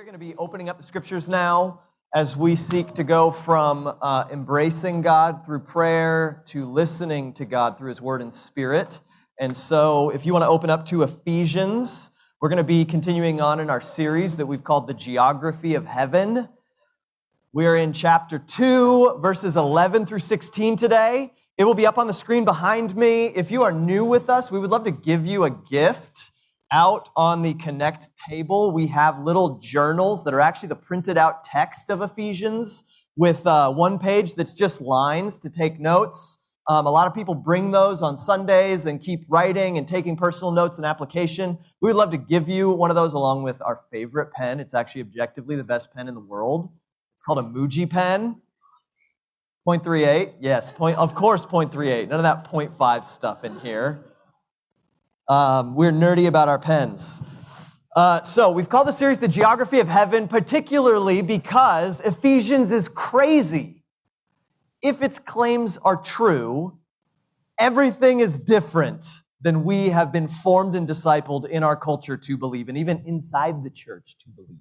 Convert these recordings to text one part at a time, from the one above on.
are going to be opening up the scriptures now as we seek to go from uh, embracing God through prayer to listening to God through His Word and Spirit. And so, if you want to open up to Ephesians, we're going to be continuing on in our series that we've called The Geography of Heaven. We're in chapter 2, verses 11 through 16 today. It will be up on the screen behind me. If you are new with us, we would love to give you a gift out on the Connect table, we have little journals that are actually the printed out text of Ephesians with uh, one page that's just lines to take notes. Um, a lot of people bring those on Sundays and keep writing and taking personal notes and application. We would love to give you one of those along with our favorite pen. It's actually objectively the best pen in the world. It's called a Muji pen. 0.38, yes, point, of course, 0.38. None of that 0.5 stuff in here. Um, we're nerdy about our pens. Uh, so we've called the series The Geography of Heaven, particularly because Ephesians is crazy. If its claims are true, everything is different than we have been formed and discipled in our culture to believe, and even inside the church to believe.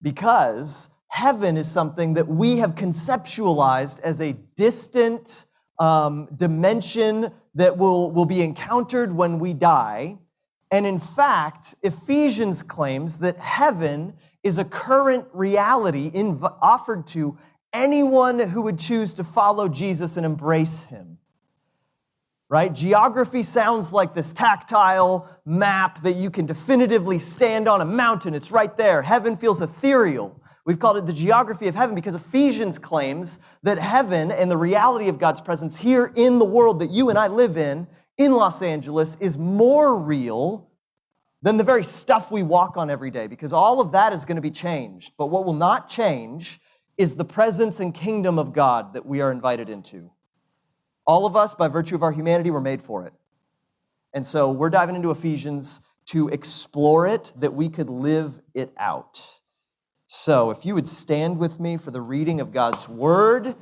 Because heaven is something that we have conceptualized as a distant um, dimension that will, will be encountered when we die. And in fact, Ephesians claims that heaven is a current reality inv- offered to anyone who would choose to follow Jesus and embrace him. Right? Geography sounds like this tactile map that you can definitively stand on a mountain. It's right there. Heaven feels ethereal. We've called it the geography of heaven because Ephesians claims that heaven and the reality of God's presence here in the world that you and I live in, in Los Angeles, is more real than the very stuff we walk on every day because all of that is going to be changed. But what will not change is the presence and kingdom of God that we are invited into. All of us, by virtue of our humanity, were made for it. And so we're diving into Ephesians to explore it, that we could live it out. So, if you would stand with me for the reading of God's word,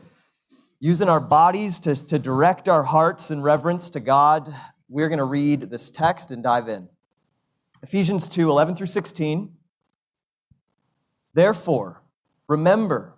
using our bodies to, to direct our hearts in reverence to God, we're going to read this text and dive in. Ephesians 2 11 through 16. Therefore, remember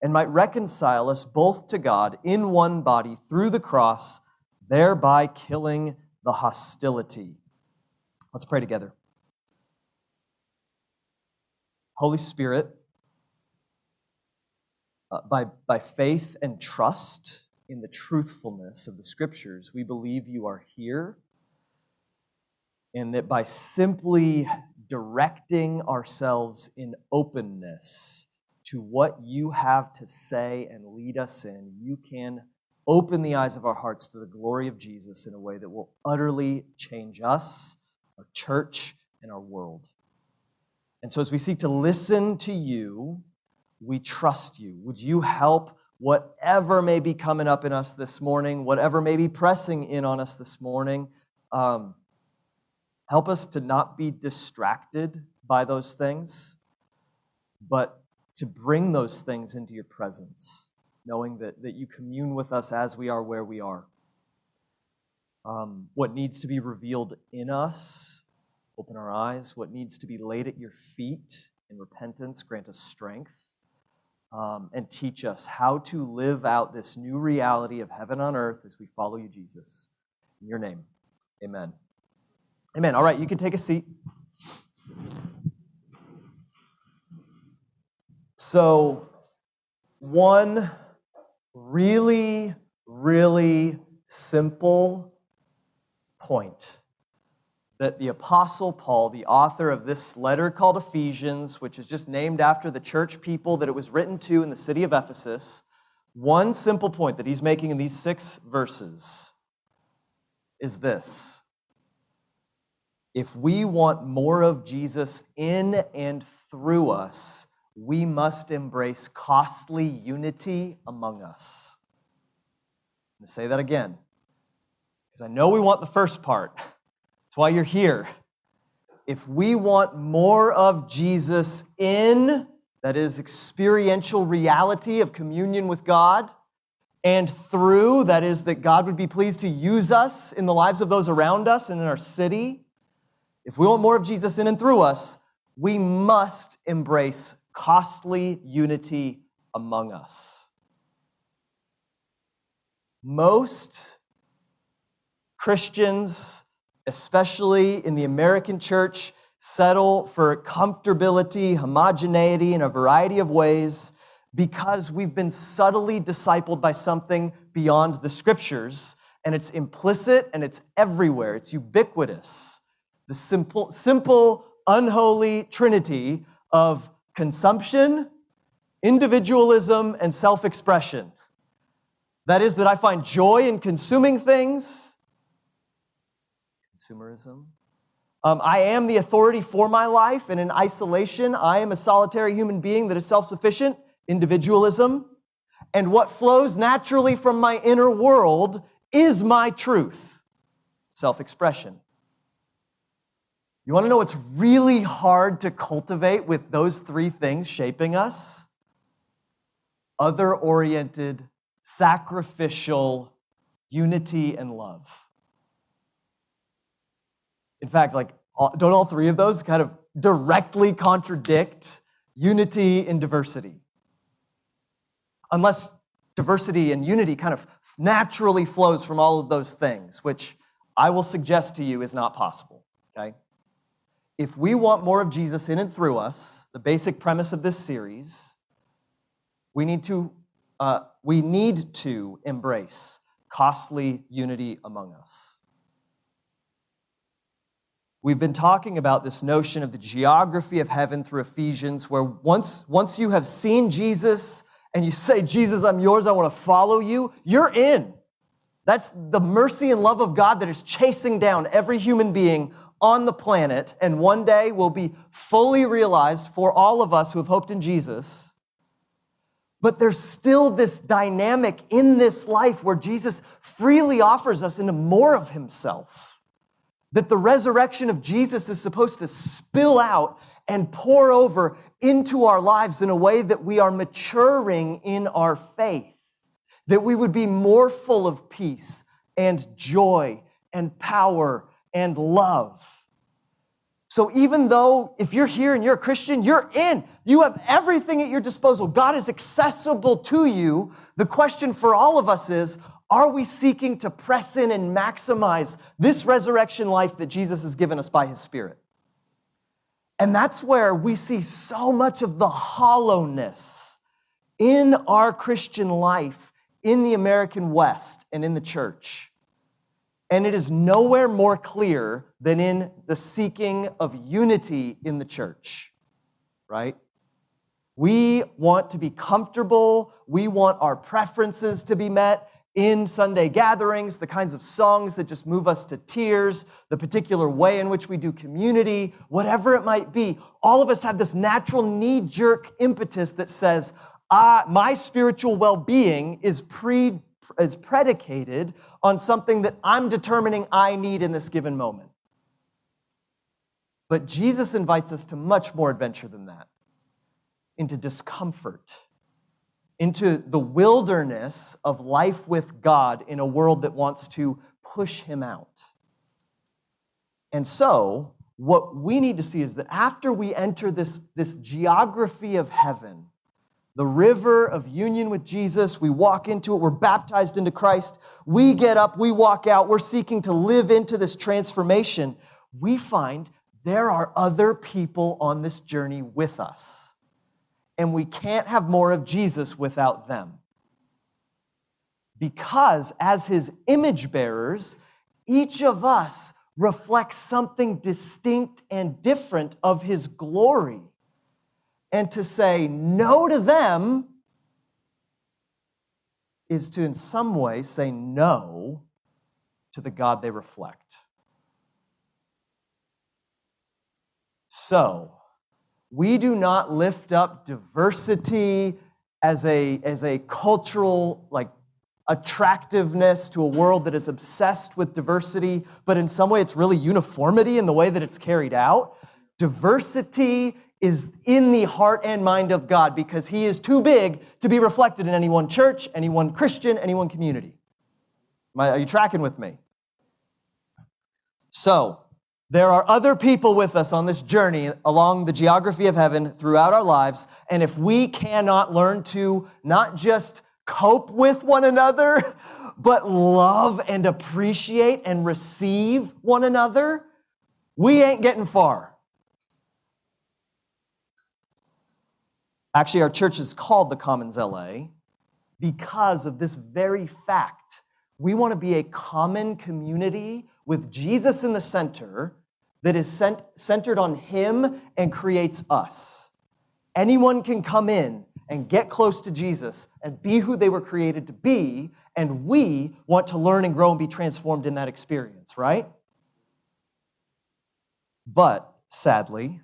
and might reconcile us both to God in one body through the cross, thereby killing the hostility. Let's pray together. Holy Spirit, uh, by, by faith and trust in the truthfulness of the scriptures, we believe you are here, and that by simply directing ourselves in openness, to what you have to say and lead us in, you can open the eyes of our hearts to the glory of Jesus in a way that will utterly change us, our church, and our world. And so, as we seek to listen to you, we trust you. Would you help whatever may be coming up in us this morning, whatever may be pressing in on us this morning? Um, help us to not be distracted by those things, but to bring those things into your presence, knowing that, that you commune with us as we are where we are. Um, what needs to be revealed in us, open our eyes. What needs to be laid at your feet in repentance, grant us strength. Um, and teach us how to live out this new reality of heaven on earth as we follow you, Jesus. In your name, amen. Amen. All right, you can take a seat. So, one really, really simple point that the Apostle Paul, the author of this letter called Ephesians, which is just named after the church people that it was written to in the city of Ephesus, one simple point that he's making in these six verses is this. If we want more of Jesus in and through us, we must embrace costly unity among us. I'm going to say that again, because I know we want the first part. That's why you're here. If we want more of Jesus in, that is, experiential reality of communion with God, and through, that is, that God would be pleased to use us in the lives of those around us and in our city, if we want more of Jesus in and through us, we must embrace costly unity among us. Most Christians, especially in the American church, settle for comfortability, homogeneity in a variety of ways because we've been subtly discipled by something beyond the scriptures, and it's implicit and it's everywhere, it's ubiquitous. The simple, simple, unholy trinity of consumption, individualism, and self expression. That is, that I find joy in consuming things, consumerism. Um, I am the authority for my life, and in isolation, I am a solitary human being that is self sufficient, individualism. And what flows naturally from my inner world is my truth, self expression. You want to know what's really hard to cultivate with those three things shaping us? Other oriented, sacrificial unity and love. In fact, like, don't all three of those kind of directly contradict unity and diversity? Unless diversity and unity kind of naturally flows from all of those things, which I will suggest to you is not possible, okay? If we want more of Jesus in and through us, the basic premise of this series, we need to, uh, we need to embrace costly unity among us. We've been talking about this notion of the geography of heaven through Ephesians, where once, once you have seen Jesus and you say, Jesus, I'm yours, I want to follow you, you're in. That's the mercy and love of God that is chasing down every human being on the planet and one day will be fully realized for all of us who have hoped in Jesus. But there's still this dynamic in this life where Jesus freely offers us into more of himself. That the resurrection of Jesus is supposed to spill out and pour over into our lives in a way that we are maturing in our faith. That we would be more full of peace and joy and power and love. So even though if you're here and you're a Christian, you're in. You have everything at your disposal. God is accessible to you. The question for all of us is are we seeking to press in and maximize this resurrection life that Jesus has given us by his Spirit? And that's where we see so much of the hollowness in our Christian life in the American West and in the church. And it is nowhere more clear than in the seeking of unity in the church, right? We want to be comfortable. We want our preferences to be met in Sunday gatherings, the kinds of songs that just move us to tears, the particular way in which we do community, whatever it might be. All of us have this natural knee jerk impetus that says, ah, my spiritual well being is pre is predicated on something that I'm determining I need in this given moment. But Jesus invites us to much more adventure than that into discomfort, into the wilderness of life with God in a world that wants to push him out. And so, what we need to see is that after we enter this, this geography of heaven, the river of union with Jesus. We walk into it. We're baptized into Christ. We get up. We walk out. We're seeking to live into this transformation. We find there are other people on this journey with us. And we can't have more of Jesus without them. because as his image bearers, each of us reflects something distinct and different of his glory. And to say no to them is to, in some way, say no to the God they reflect. So, we do not lift up diversity as a, as a cultural like attractiveness to a world that is obsessed with diversity, but in some way it's really uniformity in the way that it's carried out. Diversity is in the heart and mind of God because He is too big to be reflected in any one church, any one Christian, any one community. Are you tracking with me? So, there are other people with us on this journey along the geography of heaven throughout our lives. And if we cannot learn to not just cope with one another, but love and appreciate and receive one another, we ain't getting far. Actually, our church is called the Commons LA because of this very fact. We want to be a common community with Jesus in the center that is cent- centered on Him and creates us. Anyone can come in and get close to Jesus and be who they were created to be, and we want to learn and grow and be transformed in that experience, right? But sadly,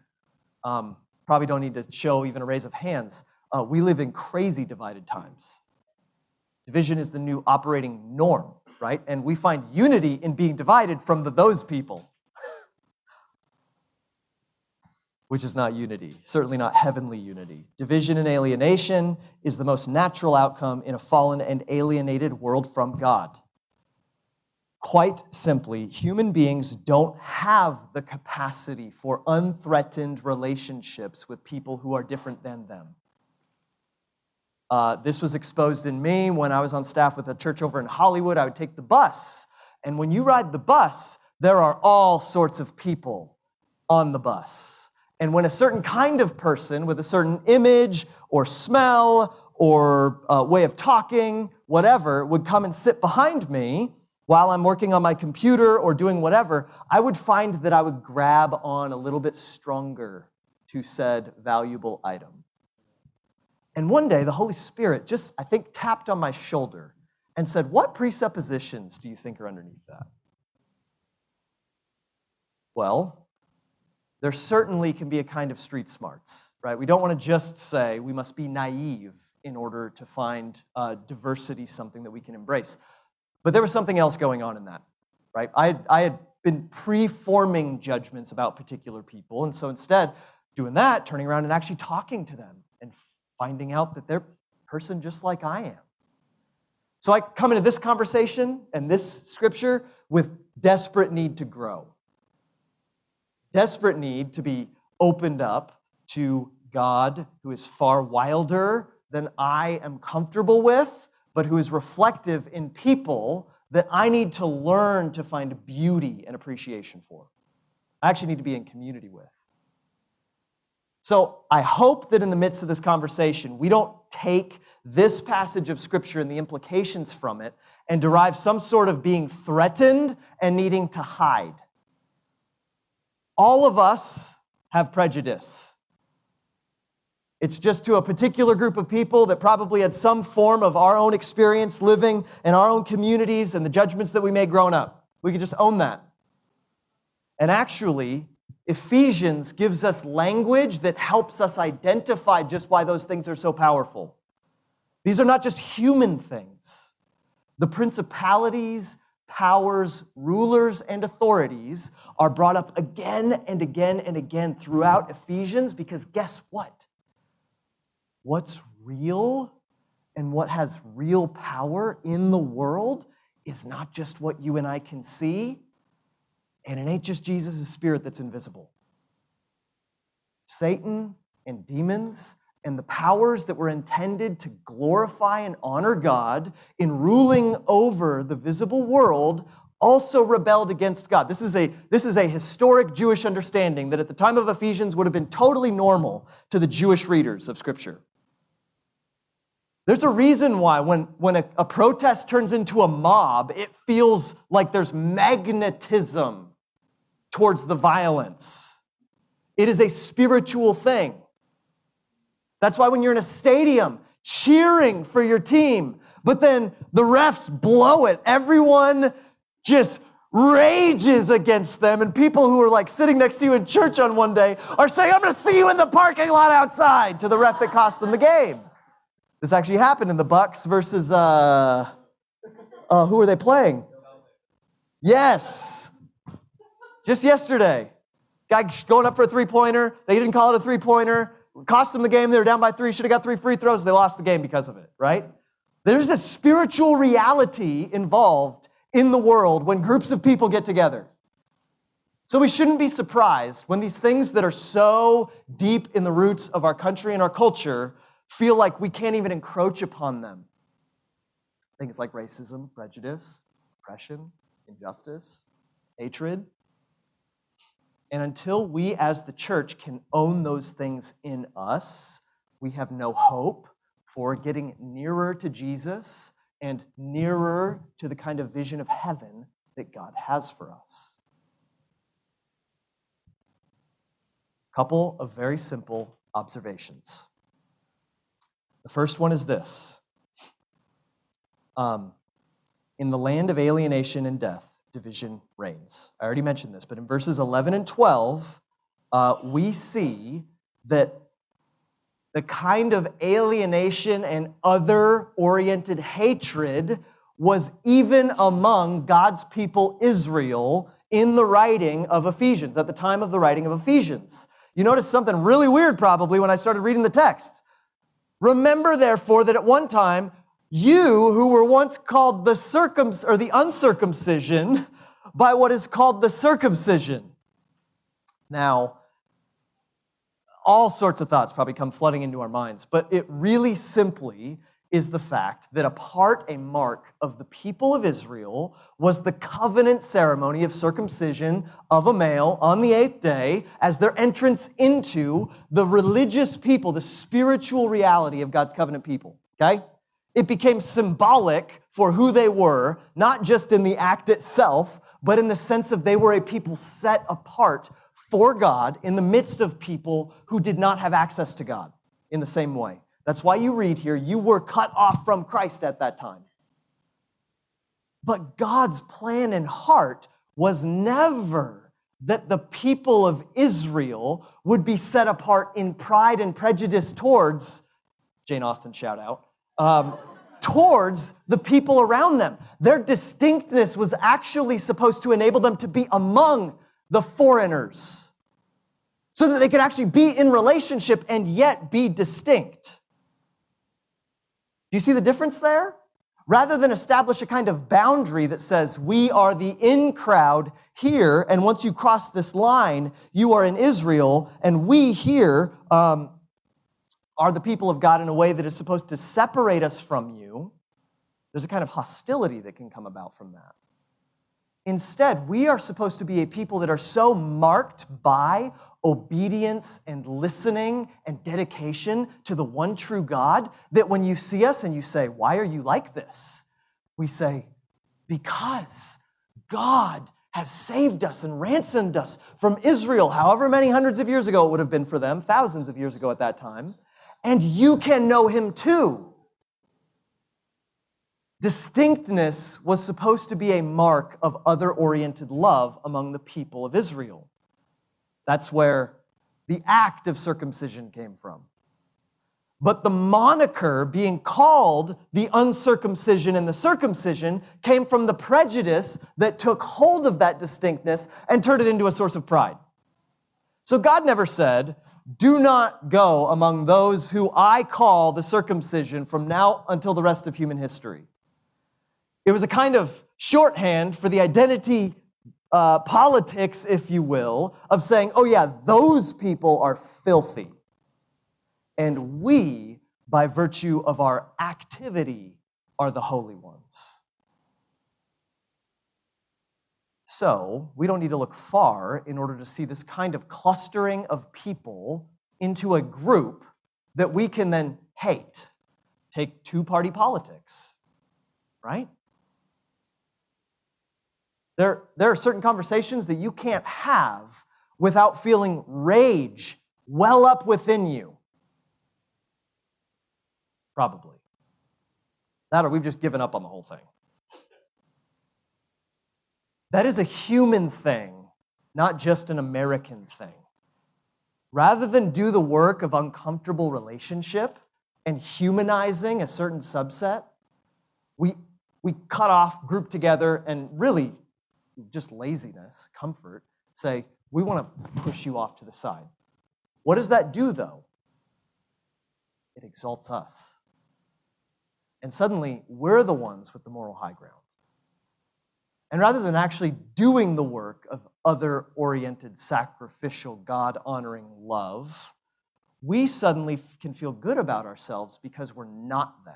um, probably don't need to show even a raise of hands. Uh, we live in crazy divided times. Division is the new operating norm, right? And we find unity in being divided from the those people, which is not unity, certainly not heavenly unity. Division and alienation is the most natural outcome in a fallen and alienated world from God. Quite simply, human beings don't have the capacity for unthreatened relationships with people who are different than them. Uh, this was exposed in me when I was on staff with a church over in Hollywood. I would take the bus, and when you ride the bus, there are all sorts of people on the bus. And when a certain kind of person with a certain image or smell or uh, way of talking, whatever, would come and sit behind me, while I'm working on my computer or doing whatever, I would find that I would grab on a little bit stronger to said valuable item. And one day, the Holy Spirit just, I think, tapped on my shoulder and said, What presuppositions do you think are underneath that? Well, there certainly can be a kind of street smarts, right? We don't want to just say we must be naive in order to find uh, diversity something that we can embrace. But there was something else going on in that, right? I had, I had been pre-forming judgments about particular people, and so instead, doing that, turning around and actually talking to them and finding out that they're a person just like I am. So I come into this conversation and this scripture with desperate need to grow. Desperate need to be opened up to God who is far wilder than I am comfortable with but who is reflective in people that I need to learn to find beauty and appreciation for. I actually need to be in community with. So I hope that in the midst of this conversation, we don't take this passage of Scripture and the implications from it and derive some sort of being threatened and needing to hide. All of us have prejudice. It's just to a particular group of people that probably had some form of our own experience living in our own communities and the judgments that we made growing up. We can just own that. And actually, Ephesians gives us language that helps us identify just why those things are so powerful. These are not just human things. The principalities, powers, rulers, and authorities are brought up again and again and again throughout Ephesians because guess what? What's real and what has real power in the world is not just what you and I can see, and it ain't just Jesus' spirit that's invisible. Satan and demons and the powers that were intended to glorify and honor God in ruling over the visible world also rebelled against God. This is, a, this is a historic Jewish understanding that at the time of Ephesians would have been totally normal to the Jewish readers of Scripture. There's a reason why when, when a, a protest turns into a mob, it feels like there's magnetism towards the violence. It is a spiritual thing. That's why when you're in a stadium cheering for your team, but then the refs blow it, everyone just rages against them. And people who are like sitting next to you in church on one day are saying, I'm to see you in the parking lot outside to the ref that cost them the game. This actually happened in the Bucks versus uh, uh, who are they playing? Yes, just yesterday. Guy going up for a three pointer. They didn't call it a three pointer. Cost them the game. They were down by three. Should have got three free throws. They lost the game because of it. Right? There's a spiritual reality involved in the world when groups of people get together. So we shouldn't be surprised when these things that are so deep in the roots of our country and our culture feel like we can't even encroach upon them. Things like racism, prejudice, oppression, injustice, hatred. And until we as the church can own those things in us, we have no hope for getting nearer to Jesus and nearer to the kind of vision of heaven that God has for us. Couple of very simple observations. The first one is this um, In the land of alienation and death, division reigns. I already mentioned this, but in verses 11 and 12, uh, we see that the kind of alienation and other oriented hatred was even among God's people Israel in the writing of Ephesians, at the time of the writing of Ephesians. You notice something really weird probably when I started reading the text. Remember, therefore, that at one time, you who were once called the circum or the uncircumcision by what is called the circumcision. Now, all sorts of thoughts probably come flooding into our minds, but it really simply is the fact that a part, a mark of the people of Israel was the covenant ceremony of circumcision of a male on the eighth day as their entrance into the religious people, the spiritual reality of God's covenant people. Okay? It became symbolic for who they were, not just in the act itself, but in the sense of they were a people set apart for God in the midst of people who did not have access to God in the same way. That's why you read here, you were cut off from Christ at that time. But God's plan and heart was never that the people of Israel would be set apart in pride and prejudice towards, Jane Austen shout out, um, towards the people around them. Their distinctness was actually supposed to enable them to be among the foreigners so that they could actually be in relationship and yet be distinct. Do you see the difference there? Rather than establish a kind of boundary that says we are the in crowd here, and once you cross this line, you are in Israel, and we here um, are the people of God in a way that is supposed to separate us from you, there's a kind of hostility that can come about from that. Instead, we are supposed to be a people that are so marked by obedience and listening and dedication to the one true God that when you see us and you say, Why are you like this? We say, Because God has saved us and ransomed us from Israel, however many hundreds of years ago it would have been for them, thousands of years ago at that time, and you can know Him too. Distinctness was supposed to be a mark of other oriented love among the people of Israel. That's where the act of circumcision came from. But the moniker being called the uncircumcision and the circumcision came from the prejudice that took hold of that distinctness and turned it into a source of pride. So God never said, Do not go among those who I call the circumcision from now until the rest of human history. It was a kind of shorthand for the identity uh, politics, if you will, of saying, oh, yeah, those people are filthy. And we, by virtue of our activity, are the holy ones. So, we don't need to look far in order to see this kind of clustering of people into a group that we can then hate Take two party politics, right? There, there are certain conversations that you can't have without feeling rage well up within you. Probably. That or we've just given up on the whole thing. That is a human thing, not just an American thing. Rather than do the work of uncomfortable relationship and humanizing a certain subset, we, we cut off, group together, and really just laziness, comfort, say, we want to push you off to the side. What does that do, though? It exalts us. And suddenly, we're the ones with the moral high ground. And rather than actually doing the work of other oriented, sacrificial, God honoring love, we suddenly can feel good about ourselves because we're not them.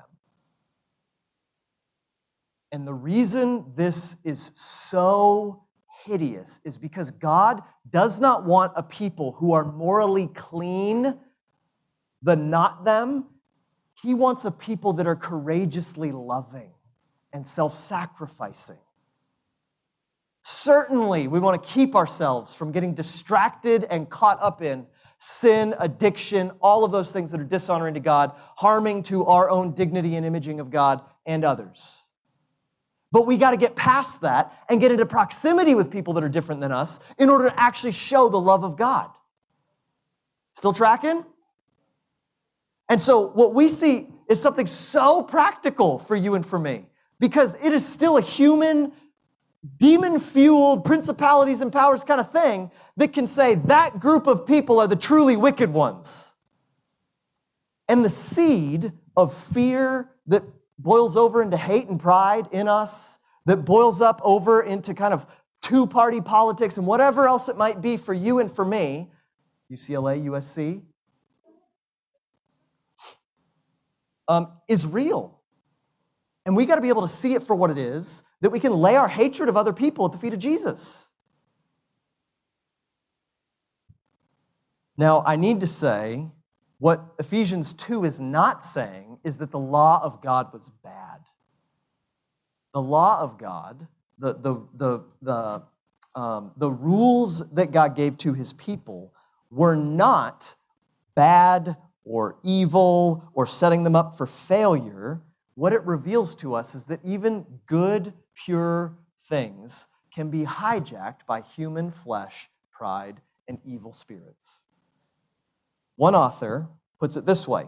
And the reason this is so hideous is because God does not want a people who are morally clean, the not them. He wants a people that are courageously loving and self sacrificing. Certainly, we want to keep ourselves from getting distracted and caught up in sin, addiction, all of those things that are dishonoring to God, harming to our own dignity and imaging of God and others. But we got to get past that and get into proximity with people that are different than us in order to actually show the love of God. Still tracking? And so, what we see is something so practical for you and for me because it is still a human demon fueled principalities and powers kind of thing that can say that group of people are the truly wicked ones. And the seed of fear that boils over into hate and pride in us, that boils up over into kind of two party politics and whatever else it might be for you and for me, UCLA, USC, um, is real. And we got to be able to see it for what it is that we can lay our hatred of other people at the feet of Jesus. Now, I need to say what Ephesians 2 is not saying is that the law of God was bad. The law of God, the, the, the, the, um, the rules that God gave to his people were not bad or evil or setting them up for failure. What it reveals to us is that even good pure things can be hijacked by human flesh, pride, and evil spirits. One author puts it this way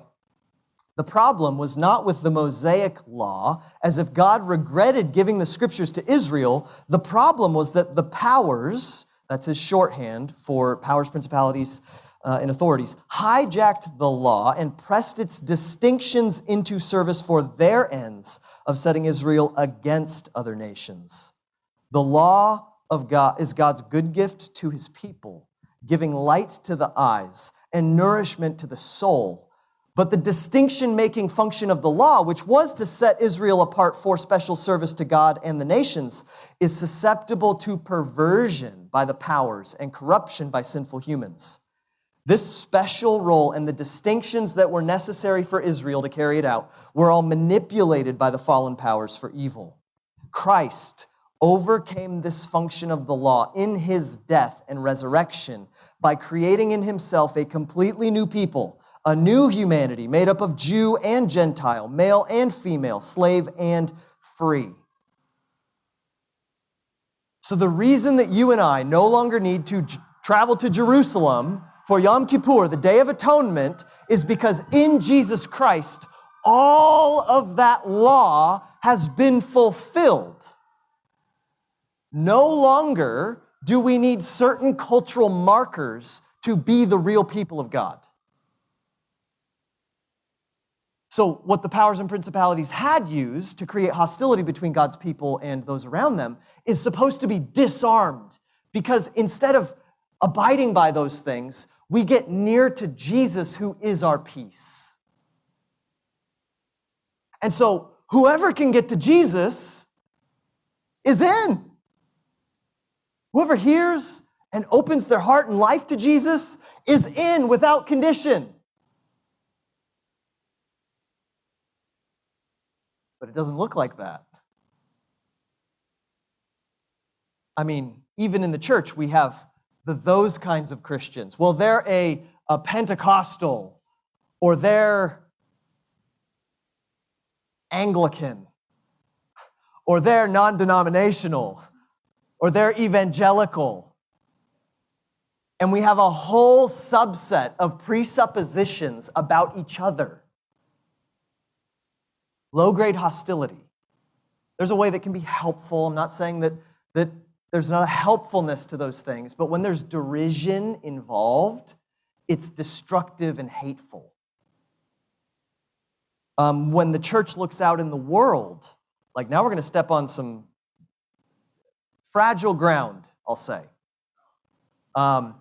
The problem was not with the Mosaic law, as if God regretted giving the scriptures to Israel. The problem was that the powers, that's his shorthand for powers, principalities, uh, and authorities, hijacked the law and pressed its distinctions into service for their ends of setting Israel against other nations. The law of God is God's good gift to his people, giving light to the eyes and nourishment to the soul. But the distinction making function of the law, which was to set Israel apart for special service to God and the nations, is susceptible to perversion by the powers and corruption by sinful humans. This special role and the distinctions that were necessary for Israel to carry it out were all manipulated by the fallen powers for evil. Christ overcame this function of the law in his death and resurrection by creating in himself a completely new people, a new humanity made up of Jew and Gentile, male and female, slave and free. So, the reason that you and I no longer need to j- travel to Jerusalem for Yom Kippur, the Day of Atonement, is because in Jesus Christ, all of that law has been fulfilled. No longer do we need certain cultural markers to be the real people of God. So, what the powers and principalities had used to create hostility between God's people and those around them is supposed to be disarmed because instead of abiding by those things, we get near to Jesus, who is our peace. And so, whoever can get to Jesus is in. Whoever hears and opens their heart and life to Jesus is in without condition. It doesn't look like that. I mean, even in the church, we have the, those kinds of Christians. Well, they're a, a Pentecostal or they're Anglican or they're non denominational or they're evangelical. And we have a whole subset of presuppositions about each other. Low grade hostility. There's a way that can be helpful. I'm not saying that, that there's not a helpfulness to those things, but when there's derision involved, it's destructive and hateful. Um, when the church looks out in the world, like now we're going to step on some fragile ground, I'll say. Um,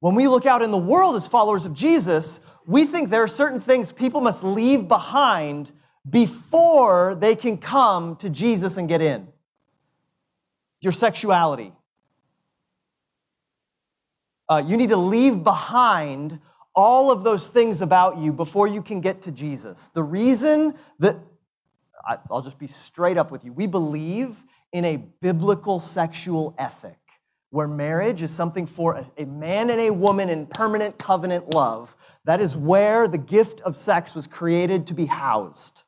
when we look out in the world as followers of Jesus, we think there are certain things people must leave behind before they can come to Jesus and get in your sexuality. Uh, you need to leave behind all of those things about you before you can get to Jesus. The reason that, I'll just be straight up with you, we believe in a biblical sexual ethic where marriage is something for a, man and a woman in permanent covenant love. That is where the gift of sex was created to be housed.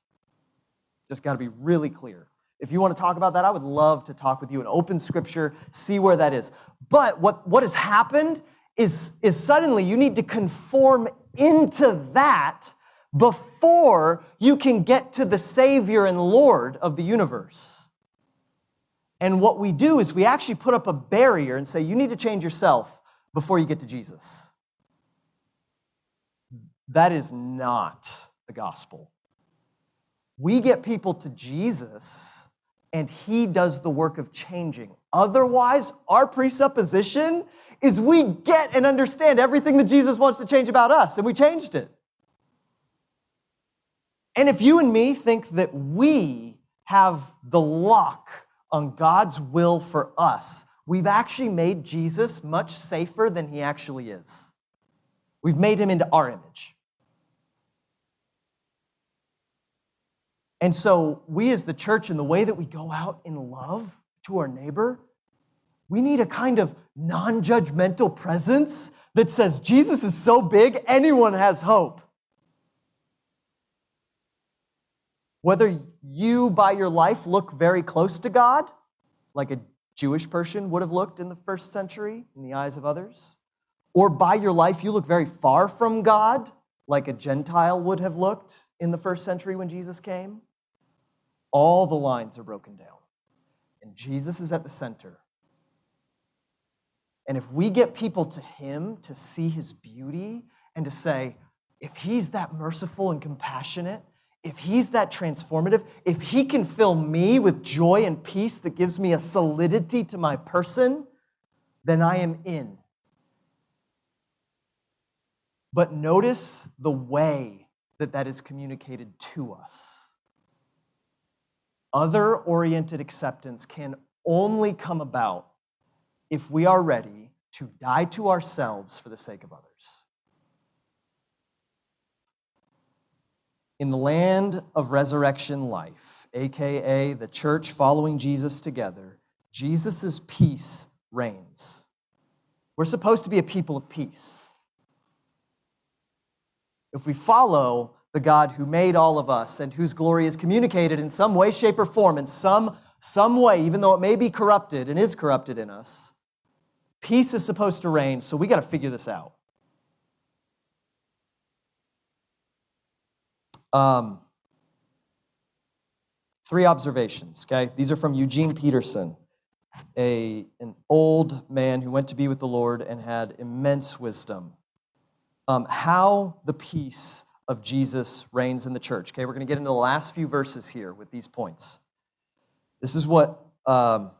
Just got to be really clear. If you want to talk about that, I would love to talk with you and open scripture, see where that is. But what, what has happened is, is suddenly you need to conform into that before you can get to the Savior and Lord of the universe. And what we do is we actually put up a barrier and say, you need to change yourself before you get to Jesus. That is not the gospel. We get people to Jesus and he does the work of changing. Otherwise, our presupposition is we get and understand everything that Jesus wants to change about us, and we changed it. And if you and me think that we have the lock on God's will for us, we've actually made Jesus much safer than he actually is. We've made him into our image. And so, we as the church, in the way that we go out in love to our neighbor, we need a kind of non judgmental presence that says, Jesus is so big, anyone has hope. Whether you, by your life, look very close to God, like a Jewish person would have looked in the first century in the eyes of others, or by your life, you look very far from God, like a Gentile would have looked in the first century when Jesus came all the lines are broken down. And Jesus is at the center. And if we get people to Him to see His beauty and to say, if He's that merciful and compassionate, if He's that transformative, if He can fill me with joy and peace that gives me a solidity to my person, then I am in. But notice the way that that is communicated to us. Other oriented acceptance can only come about if we are ready to die to ourselves for the sake of others. In the land of resurrection life, aka the church following Jesus together, Jesus' peace reigns. We're supposed to be a people of peace. If we follow the God who made all of us and whose glory is communicated in some way, shape, or form, in some, some way, even though it may be corrupted and is corrupted in us. Peace is supposed to reign, so we got to figure this out. Um, three observations, okay? These are from Eugene Peterson, a, an old man who went to be with the Lord and had immense wisdom. Um, how the peace of Jesus reigns in the church. Okay, we're going to get into the last few verses here with these points. This is what, um,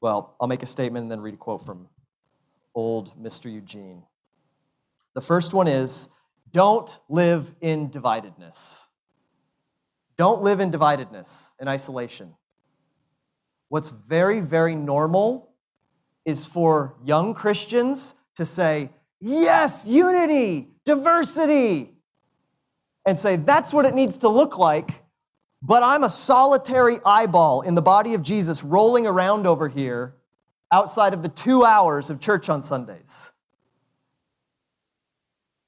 well, I'll make a statement and then read a quote from old Mr. Eugene. The first one is don't live in dividedness. Don't live in dividedness, in isolation. What's very, very normal is for young Christians to say, Yes, unity, diversity. and say, that's what it needs to look like, but I'm a solitary eyeball in the body of Jesus rolling around over here outside of the two hours of church on Sundays.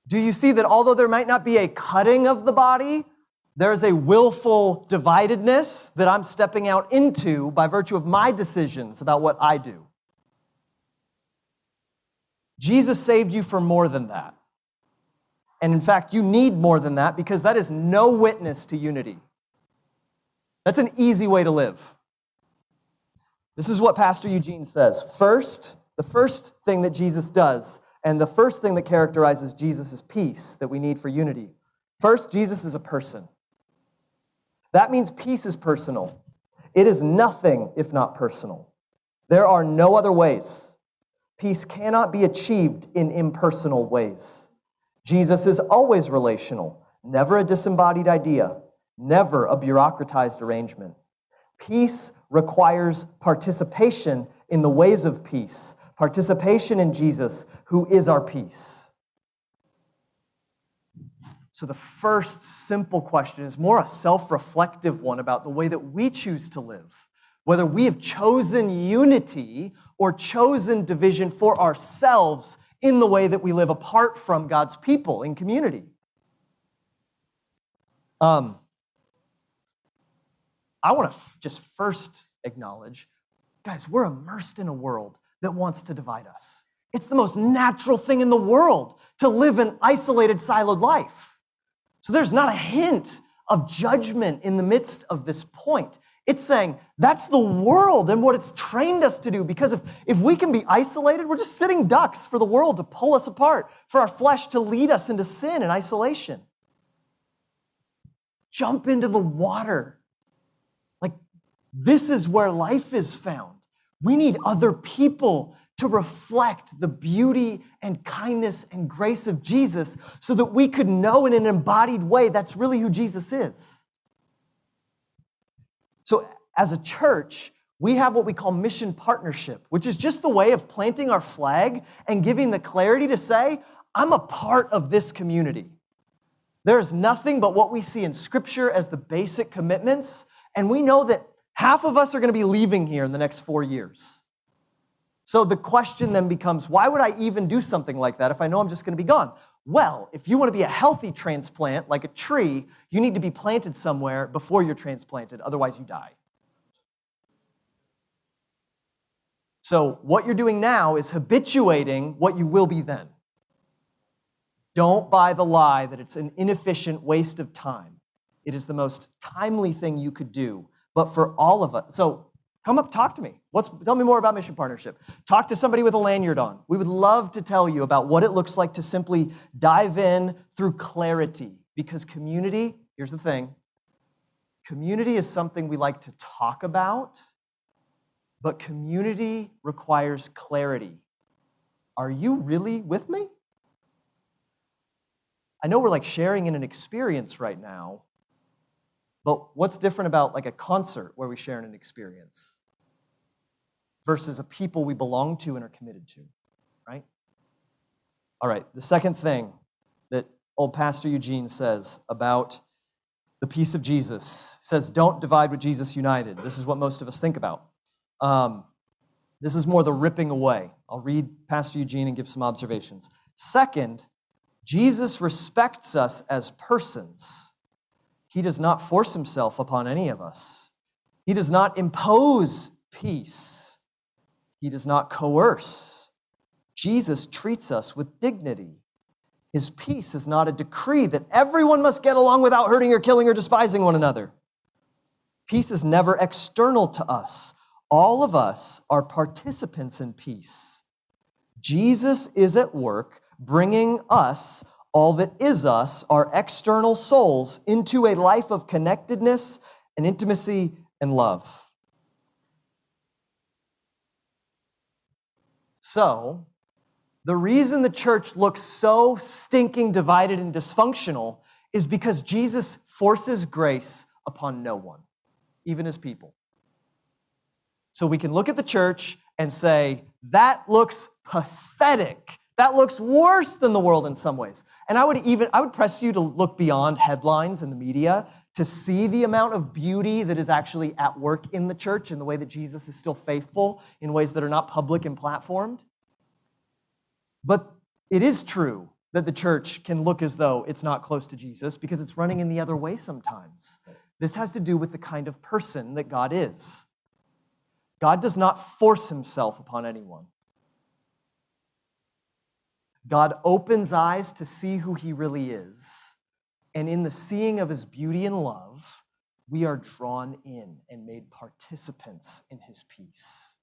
Do you see that although there might not be a cutting of the body, there's a willful dividedness that I'm stepping out into by virtue of my decisions about what I do? Jesus saved you for more than that. And in fact, you need more than that because that is no witness to unity. That's an easy way to live. This is what Pastor Eugene says. First, the first thing that Jesus does, and the first thing that characterizes Jesus' is peace that we need for unity. First, Jesus is a person. That means peace is personal. It is nothing if not personal. There are no other ways. Peace cannot be achieved in impersonal ways. Jesus is always relational, never a disembodied idea, never a bureaucratized arrangement. Peace requires participation in the ways of peace, participation in Jesus, who is our peace. So, the first simple question is more a self reflective one about the way that we choose to live, whether we have chosen unity or chosen division for ourselves in the way that we live apart from God's people in community. Um, I want to f- just first acknowledge guys, we're immersed in a world that wants to divide us. It's the most natural thing in the world to live an isolated, siloed life. So there's not a hint of judgment in the midst of this point. It's saying that's the world and what it's trained us to do. Because if, if we can be isolated, we're just sitting ducks for the world to pull us apart, for our flesh to lead us into sin and isolation. Jump into the water. Like, this is where life is found. We need other people to reflect the beauty and kindness and grace of Jesus so that we could know in an embodied way that's really who Jesus is. So, as a church, we have what we call mission partnership, which is just the way of planting our flag and giving the clarity to say, I'm a part of this community. There is nothing but what we see in Scripture as the basic commitments, and we know that half of us are going to be leaving here in the next four years. So the question then becomes why would I even do something like that if I know I'm just going to be gone? Well, if you want to be a healthy transplant, like a tree, you need to be planted somewhere before you're transplanted, otherwise, you die. So, what you're doing now is habituating what you will be then. Don't buy the lie that it's an inefficient waste of time. It is the most timely thing you could do. But for all of us, so Come up, talk to me. What's, tell me more about Mission Partnership. Talk to somebody with a lanyard on. We would love to tell you about what it looks like to simply dive in through clarity. Because community, here's the thing community is something we like to talk about, but community requires clarity. Are you really with me? I know we're like sharing in an experience right now, but what's different about like a concert where we share in an experience? Versus a people we belong to and are committed to, right? All right, the second thing that old Pastor Eugene says about the peace of Jesus says, don't divide with Jesus united. This is what most of us think about. Um, this is more the ripping away. I'll read Pastor Eugene and give some observations. Second, Jesus respects us as persons. He does not force himself upon any of us, he does not impose peace. He does not coerce. Jesus treats us with dignity. His peace is not a decree that everyone must get along without hurting or killing or despising one another. Peace is never external to us. All of us are participants in peace. Jesus is at work bringing us, all that is us, our external souls, into a life of connectedness and intimacy and love. So, the reason the church looks so stinking divided and dysfunctional is because Jesus forces grace upon no one, even his people. So we can look at the church and say, that looks pathetic That looks worse than the world in some ways. And I would even I would press you to look beyond headlines in the media to see the amount of beauty that is actually at work in the church in the way that Jesus is still faithful in ways that are not public and platformed. But it is true that the church can look as though it's not close to Jesus because it's running in the other way sometimes. This has to do with the kind of person that God is. God does not force himself upon anyone. God opens eyes to see who he really is. And in the seeing of his beauty and love, we are drawn in and made participants in his peace.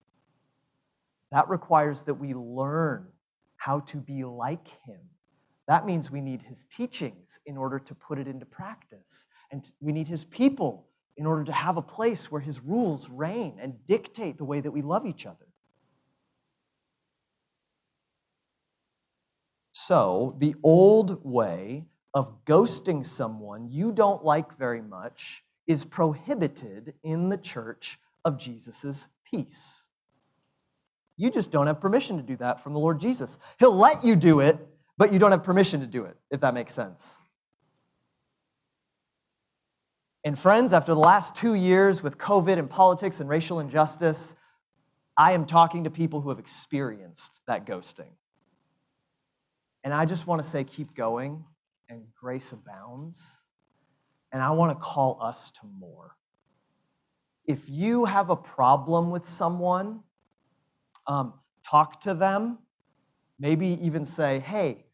That requires that we learn how to be like him. That means we need his teachings in order to put it into practice. And we need his people in order to have a place where his rules reign and dictate the way that we love each other. So, the old way of ghosting someone you don't like very much is prohibited in the church of Jesus' peace. You just don't have permission to do that from the Lord Jesus. He'll let you do it, but you don't have permission to do it, if that makes sense. And friends, after the last two years with COVID and politics and racial injustice, I am talking to people who have experienced that ghosting. And I just want to say, keep going, and grace abounds. And I want to call us to more. If you have a problem with someone, um, talk to them. Maybe even say, hey,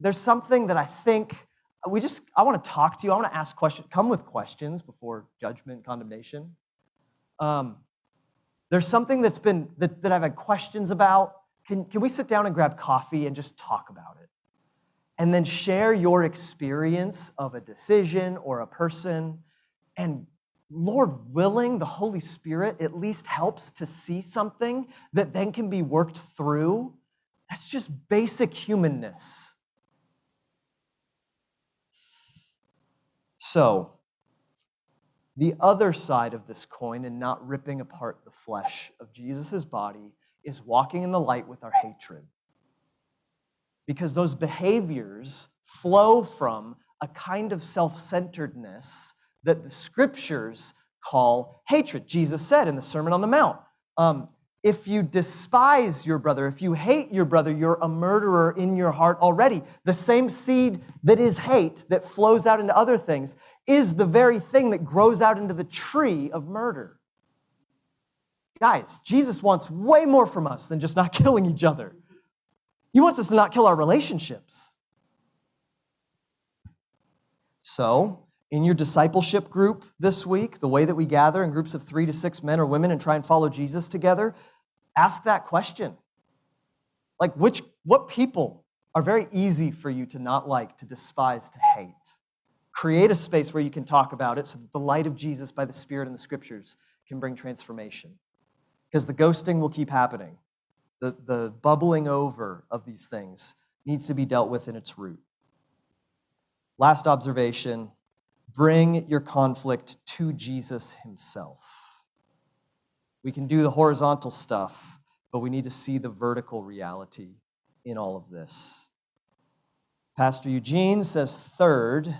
there's something that I think we just, I want to talk to you. I want to ask questions. Come with questions before judgment, condemnation. Um, there's something that's been, that, that I've had questions about. Can, can we sit down and grab coffee and just talk about it? And then share your experience of a decision or a person. And Lord willing, the Holy Spirit at least helps to see something that then can be worked through. That's just basic humanness. So, the other side of this coin, and not ripping apart the flesh of Jesus' body, is walking in the light with our hatred. Because those behaviors flow from a kind of self centeredness that the scriptures call hatred. Jesus said in the Sermon on the Mount, um, if you despise your brother, if you hate your brother, you're a murderer in your heart already. The same seed that is hate, that flows out into other things, is the very thing that grows out into the tree of murder. Guys, Jesus wants way more from us than just not killing each other. He wants us to not kill our relationships. So, in your discipleship group this week, the way that we gather in groups of three to six men or women and try and follow Jesus together, ask that question. Like, which, what people are very easy for you to not like, to despise, to hate? Create a space where you can talk about it so that the light of Jesus by the Spirit and the Scriptures can bring transformation. Because the ghosting will keep happening. The, the bubbling over of these things needs to be dealt with in its root. Last observation bring your conflict to Jesus Himself. We can do the horizontal stuff, but we need to see the vertical reality in all of this. Pastor Eugene says, third,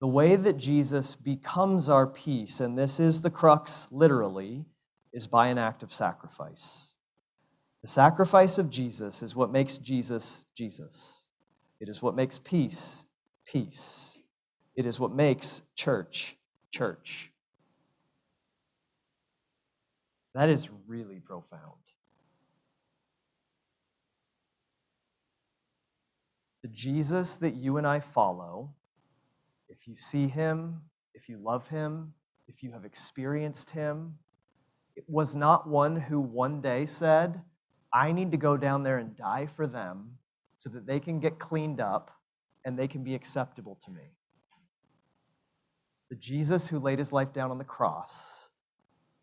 the way that Jesus becomes our peace, and this is the crux literally, is by an act of sacrifice. The sacrifice of Jesus is what makes Jesus Jesus. It is what makes peace peace. It is what makes church church. That is really profound. The Jesus that you and I follow, if you see him, if you love him, if you have experienced him, it was not one who one day said, I need to go down there and die for them so that they can get cleaned up and they can be acceptable to me. The Jesus who laid his life down on the cross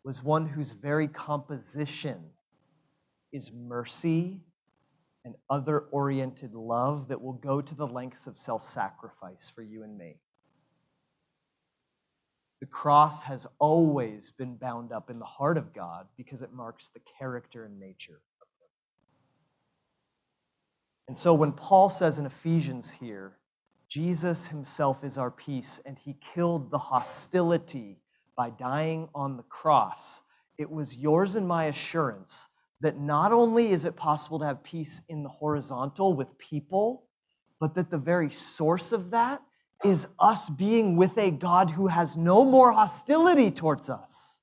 was one whose very composition is mercy and other oriented love that will go to the lengths of self sacrifice for you and me. The cross has always been bound up in the heart of God because it marks the character and nature. And so when Paul says in Ephesians here, Jesus himself is our peace, and he killed the hostility by dying on the cross, it was yours and my assurance that not only is it possible to have peace in the horizontal with people, but that the very source of that is us being with a God who has no more hostility towards us.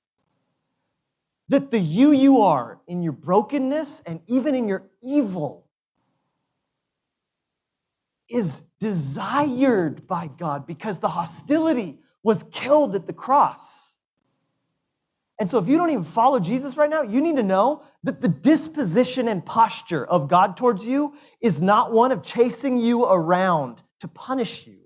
That the you you are in your brokenness and even in your evil is desired by God because the hostility was killed at the cross. And so, if you don't even follow Jesus right now, you need to know that the disposition and posture of God towards you is not one of chasing you around to punish you,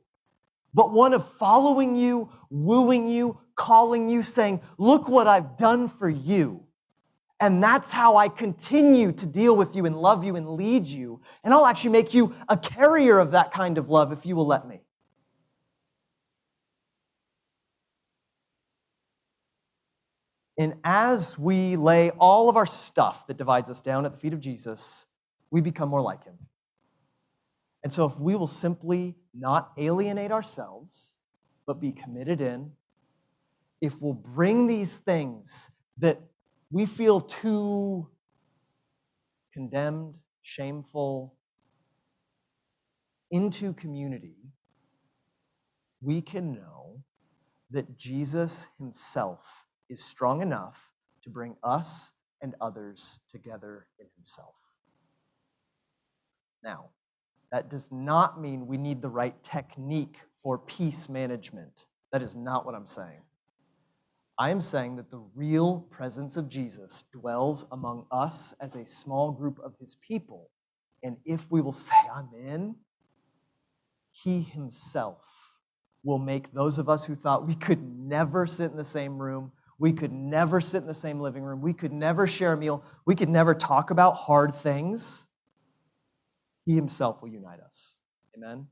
but one of following you, wooing you, calling you, saying, Look what I've done for you. And that's how I continue to deal with you and love you and lead you. And I'll actually make you a carrier of that kind of love if you will let me. And as we lay all of our stuff that divides us down at the feet of Jesus, we become more like him. And so, if we will simply not alienate ourselves, but be committed in, if we'll bring these things that we feel too condemned, shameful into community, we can know that Jesus himself is strong enough to bring us and others together in himself. Now, that does not mean we need the right technique for peace management. That is not what I'm saying. I am saying that the real presence of Jesus dwells among us as a small group of his people. And if we will say, I'm in, he himself will make those of us who thought we could never sit in the same room, we could never sit in the same living room. We could never share a meal. We could never talk about hard things. He himself will unite us. Amen.